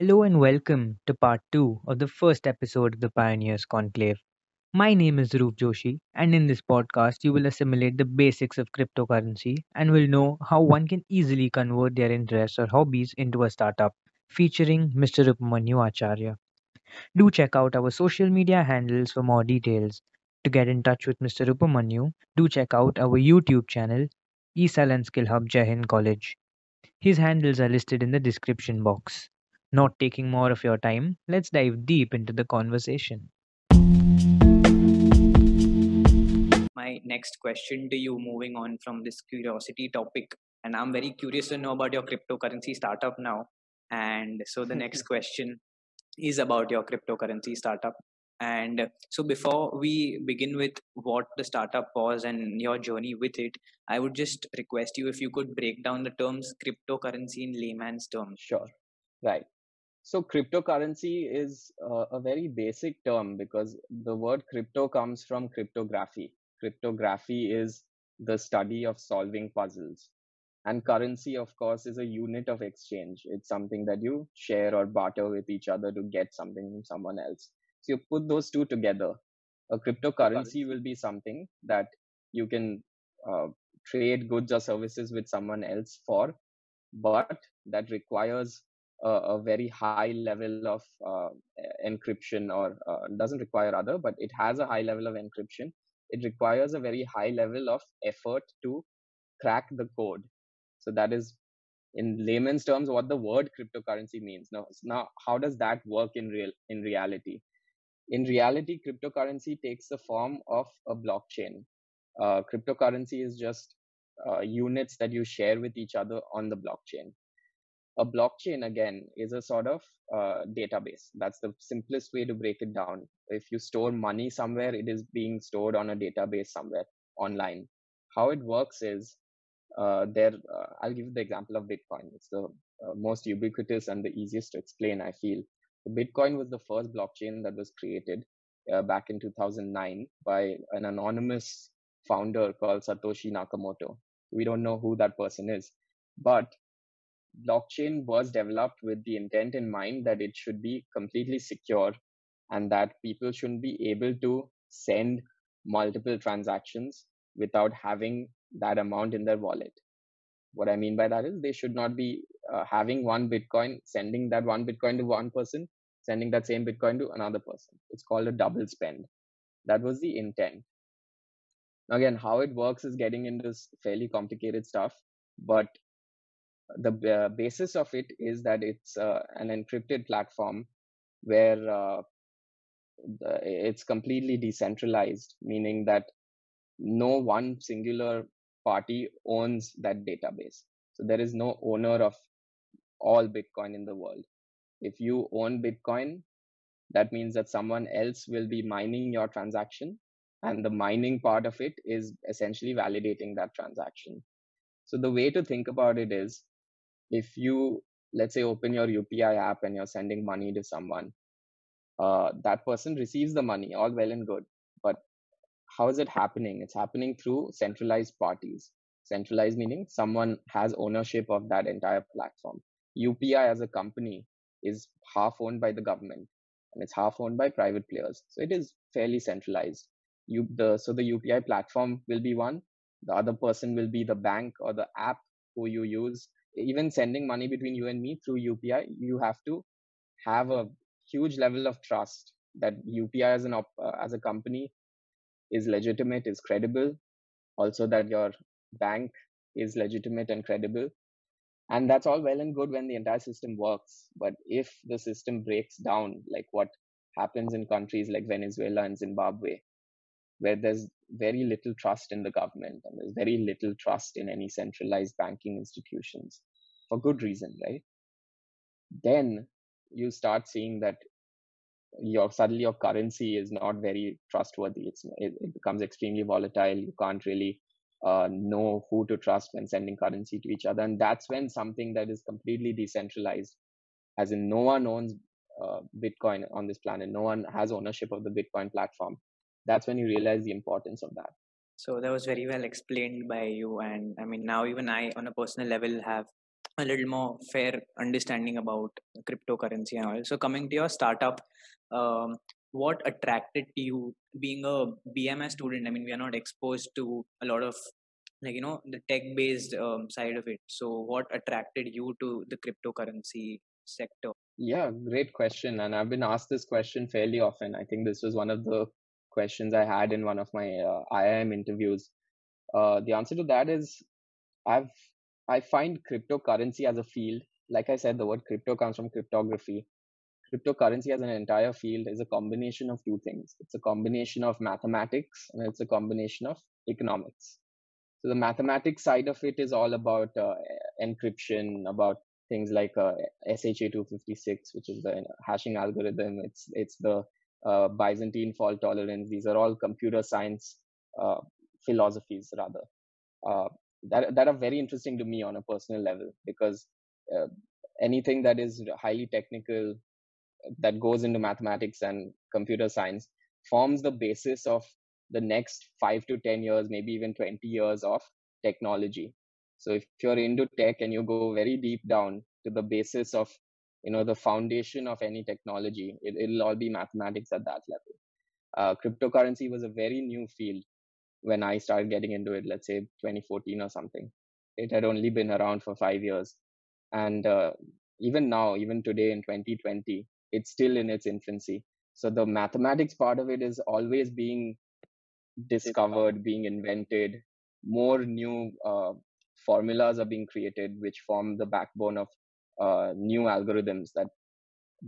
Hello and welcome to part 2 of the first episode of the Pioneers Conclave. My name is Roop Joshi, and in this podcast, you will assimilate the basics of cryptocurrency and will know how one can easily convert their interests or hobbies into a startup, featuring Mr. Upamanyu Acharya. Do check out our social media handles for more details. To get in touch with Mr. Upamanyu, do check out our YouTube channel, E-Cell and Skill Hub Jai Hind College. His handles are listed in the description box. Not taking more of your time, let's dive deep into the conversation. my next question to you moving on from this curiosity topic and i'm very curious to know about your cryptocurrency startup now and so the next question is about your cryptocurrency startup and so before we begin with what the startup was and your journey with it i would just request you if you could break down the terms cryptocurrency in layman's terms Sure. Right. So cryptocurrency is uh, a very basic term because the word crypto comes from cryptography. Cryptography is the study of solving puzzles. And currency, of course, is a unit of exchange. It's something that you share or barter with each other to get something from someone else. So you put those two together. A cryptocurrency will be something that you can uh, trade goods or services with someone else for, but that requires a, a very high level of uh, encryption or uh, doesn't require other but it has a high level of encryption. It requires a very high level of effort to crack the code. So that is in layman's terms what the word cryptocurrency means. Now now how does that work in real in reality? In reality cryptocurrency takes the form of a blockchain. Uh, cryptocurrency is just uh, units that you share with each other on the blockchain a blockchain again is a sort of uh, database. That's the simplest way to break it down. If you store money somewhere it is being stored on a database somewhere online. How it works is uh, there uh, i'll give you the example of bitcoin. It's the uh, most ubiquitous and the easiest to explain i feel. Bitcoin was the first blockchain that was created uh, back in 2009 by an anonymous founder called satoshi nakamoto. We don't know who that person is but blockchain was developed with the intent in mind that it should be completely secure and that people shouldn't be able to send multiple transactions without having that amount in their wallet. What I mean by that is they should not be uh, having one Bitcoin, sending that one Bitcoin to one person, sending that same Bitcoin to another person. It's called a double spend. That was the intent. Now, again, how it works is getting into this fairly complicated stuff, but the uh, basis of it is that it's uh, an encrypted platform where uh, it's completely decentralized, meaning that no one singular party owns that database. So there is no owner of all Bitcoin in the world. If you own Bitcoin, that means that someone else will be mining your transaction, and the mining part of it is essentially validating that transaction. So the way to think about it is if you let's say open your upi app and you're sending money to someone uh, that person receives the money all well and good. But how is it happening? It's happening through centralized parties. Centralized meaning someone has ownership of that entire platform. Upi as a company is half owned by the government and it's half owned by private players. So it is fairly centralized. You the so the upi platform will be one. The other person will be the bank or the app who you use even sending money between you and me through UPI, you have to have a huge level of trust that UPI as an op- uh, as a company is legitimate, is credible. Also, that your bank is legitimate and credible. And that's all well and good when the entire system works. But if the system breaks down, like what happens in countries like Venezuela and Zimbabwe, where there's very little trust in the government and there's very little trust in any centralized banking institutions for good reason, right? Then you start seeing that your suddenly your currency is not very trustworthy. It's it, it becomes extremely volatile. You can't really uh, know who to trust when sending currency to each other, and that's when something that is completely decentralized, as in no one owns uh, Bitcoin on this planet, no one has ownership of the Bitcoin platform. That's when you realize the importance of that. So that was very well explained by you, and I mean now even I, on a personal level, have a little more fair understanding about cryptocurrency and all. So coming to your startup, um, what attracted you being a BMS student? I mean, we are not exposed to a lot of like you know the tech based um, side of it. So what attracted you to the cryptocurrency sector? Yeah, great question. And I've been asked this question fairly often. I think this was one of the questions I had in one of my uh, IIM interviews. Uh, the answer to that is I've I find cryptocurrency as a field. Like I said, the word crypto comes from cryptography. Cryptocurrency as an entire field is a combination of two things. It's a combination of mathematics and it's a combination of economics. So the mathematics side of it is all about uh, encryption, about things like uh, SHA-256, which is the hashing algorithm. It's it's the uh, Byzantine fault tolerance. These are all computer science uh, philosophies, rather. Uh, that that are very interesting to me on a personal level because uh, anything that is highly technical that goes into mathematics and computer science forms the basis of the next 5 to 10 years maybe even 20 years of technology so if you're into tech and you go very deep down to the basis of you know the foundation of any technology it, will all be mathematics at that level uh, cryptocurrency was a very new field when I started getting into it, let's say 2014 or something. It had only been around for five years. And uh, even now, even today in 2020, it's still in its infancy. So the mathematics part of it is always being discovered, being invented. More new uh, formulas are being created, which form the backbone of uh, new algorithms that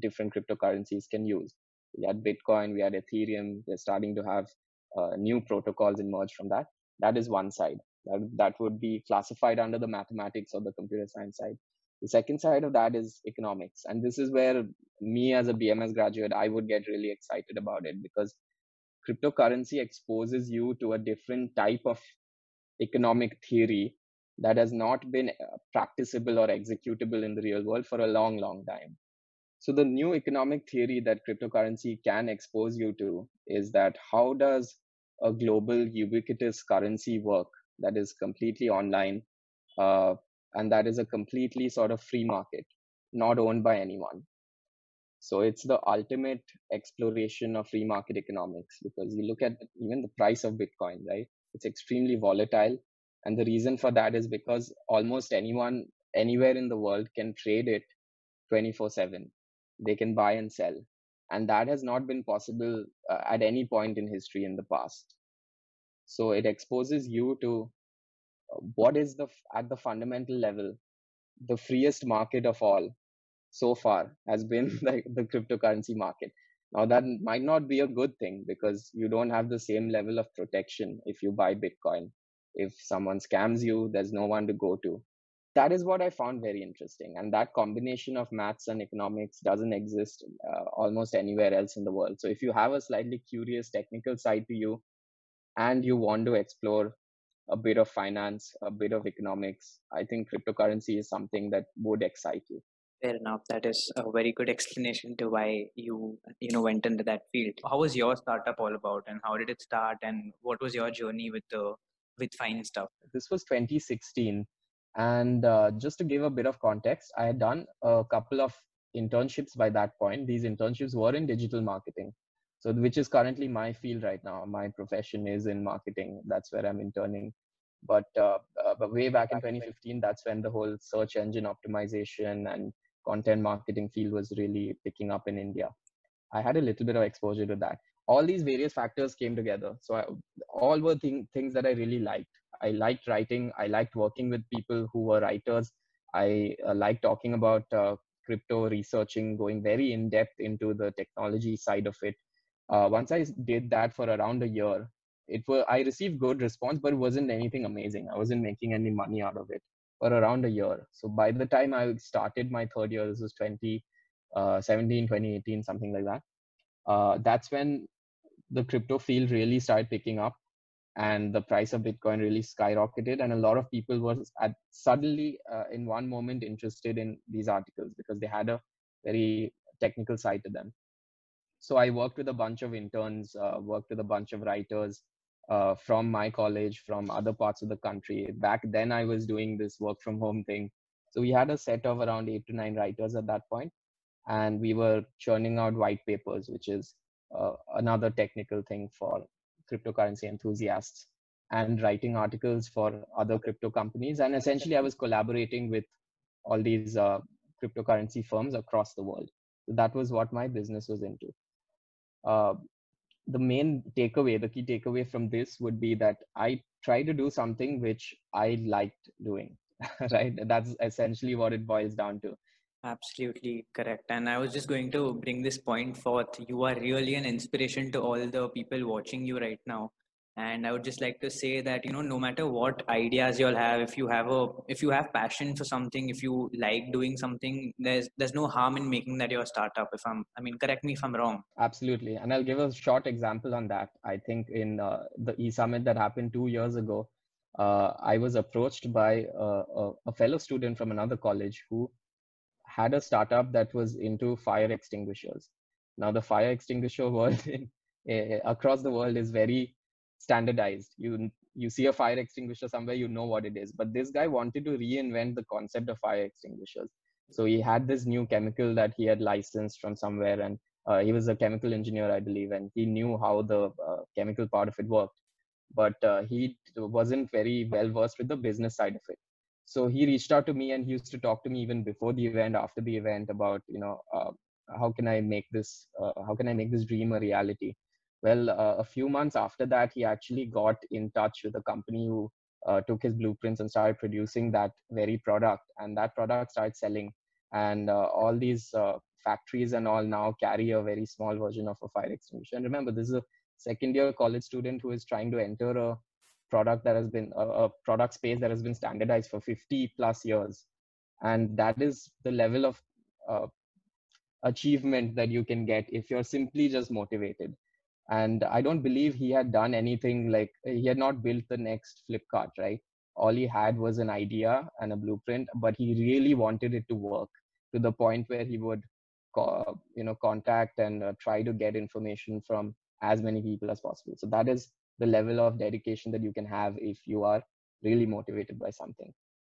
different cryptocurrencies can use. We had Bitcoin, we had Ethereum. They're starting to have uh, new protocols emerge from that. That is one side. That, that would be classified under the mathematics or the computer science side. The second side of that is economics. And this is where me as a BMS graduate, I would get really excited about it because cryptocurrency exposes you to a different type of economic theory that has not been uh, practicable or executable in the real world for a long, long time. So the new economic theory that cryptocurrency can expose you to is that how does a global ubiquitous currency work that is completely online uh, and that is a completely sort of free market, not owned by anyone. So it's the ultimate exploration of free market economics because you look at even the price of Bitcoin, right? It's extremely volatile. And the reason for that is because almost anyone anywhere in the world can trade it 24 7 they can buy and sell. And that has not been possible uh, at any point in history in the past. So it exposes you to uh, what is the at the fundamental level the freest market of all so far has been the cryptocurrency market. Now that might not be a good thing because you don't have the same level of protection if you buy bitcoin if someone scams you there's no one to go to that is what I found very interesting. And that combination of maths and economics doesn't exist uh, almost anywhere else in the world. So if you have a slightly curious technical side to you and you want to explore a bit of finance, a bit of economics, I think cryptocurrency is something that would excite you. Fair enough. That is a very good explanation to why you you know went into that field. How was your startup all about, and how did it start, and what was your journey with the with Fynestuff? This was 2016 and uh, just to give a bit of context, I had done a couple of internships by that point. These internships were in digital marketing. So, which is currently my field right now. My profession is in marketing. That's where I'm interning. But, uh, uh, but way back in 2015, that's when the whole search engine optimization and content marketing field was really picking up in India. I had a little bit of exposure to that. All these various factors came together. So, I, all were thing, things that I really liked I liked writing. I liked working with people who were writers. I uh, liked talking about uh, crypto, researching, going very in depth into the technology side of it. Uh, once I did that for around a year, it was I received good response, but it wasn't anything amazing. I wasn't making any money out of it for around a year. So by the time I started my third year, this was 2017, uh, 2018, something like that. Uh, that's when the crypto field really started picking up and the price of bitcoin really skyrocketed. And a lot of people were at, suddenly uh, in one moment interested in these articles because they had a very technical side to them. So i worked with a bunch of interns uh, worked with a bunch of writers uh, from my college from other parts of the country. Back then i was doing this work from home thing. So we had a set of around eight to nine writers at that point, and we were churning out white papers, which is uh, another technical thing for cryptocurrency enthusiasts, and writing articles for other crypto companies. And essentially, I was collaborating with all these uh, cryptocurrency firms across the world. So that was what my business was into. Uh, the main takeaway, the key takeaway from this would be that I try to do something which I liked doing, right? That's essentially what it boils down to. Absolutely correct. And I was just going to bring this point forth. You are really an inspiration to all the people watching you right now and i would just like to say that you know no matter what ideas you'll have if you have a if you have passion for something if you like doing something there's there's no harm in making that your startup if i'm i mean correct me if i'm wrong absolutely and i'll give a short example on that i think in uh, the e-summit that happened two years ago uh, i was approached by uh, a, a fellow student from another college who had a startup that was into fire extinguishers. Now the fire extinguisher world in, uh, across the world is very standardized. You you see a fire extinguisher somewhere you know what it is. But this guy wanted to reinvent the concept of fire extinguishers. So he had this new chemical that he had licensed from somewhere and uh, he was a chemical engineer i believe and he knew how the uh, chemical part of it worked. But uh, he wasn't very well versed with the business side of it so he reached out to me and he used to talk to me even before the event after the event about you know uh, how can i make this uh, how can i make this dream a reality well, uh, a few months after that, he actually got in touch with a company who uh, took his blueprints and started producing that very product. And that product started selling. And uh, all these uh, factories and all now carry a very small version of a fire extinguisher. And remember, this is a second year college student who is trying to enter a product that has been a, a product space that has been standardized for 50 plus years. And that is the level of uh, achievement that you can get if you're simply just motivated. And i don't believe he had done anything like he had not built the next flipkart right? All he had was an idea and a blueprint but he really wanted it to work to the point where he would call, you know contact and uh, try to get information from as many people as possible. So that is the level of dedication that you can have if you are really motivated by something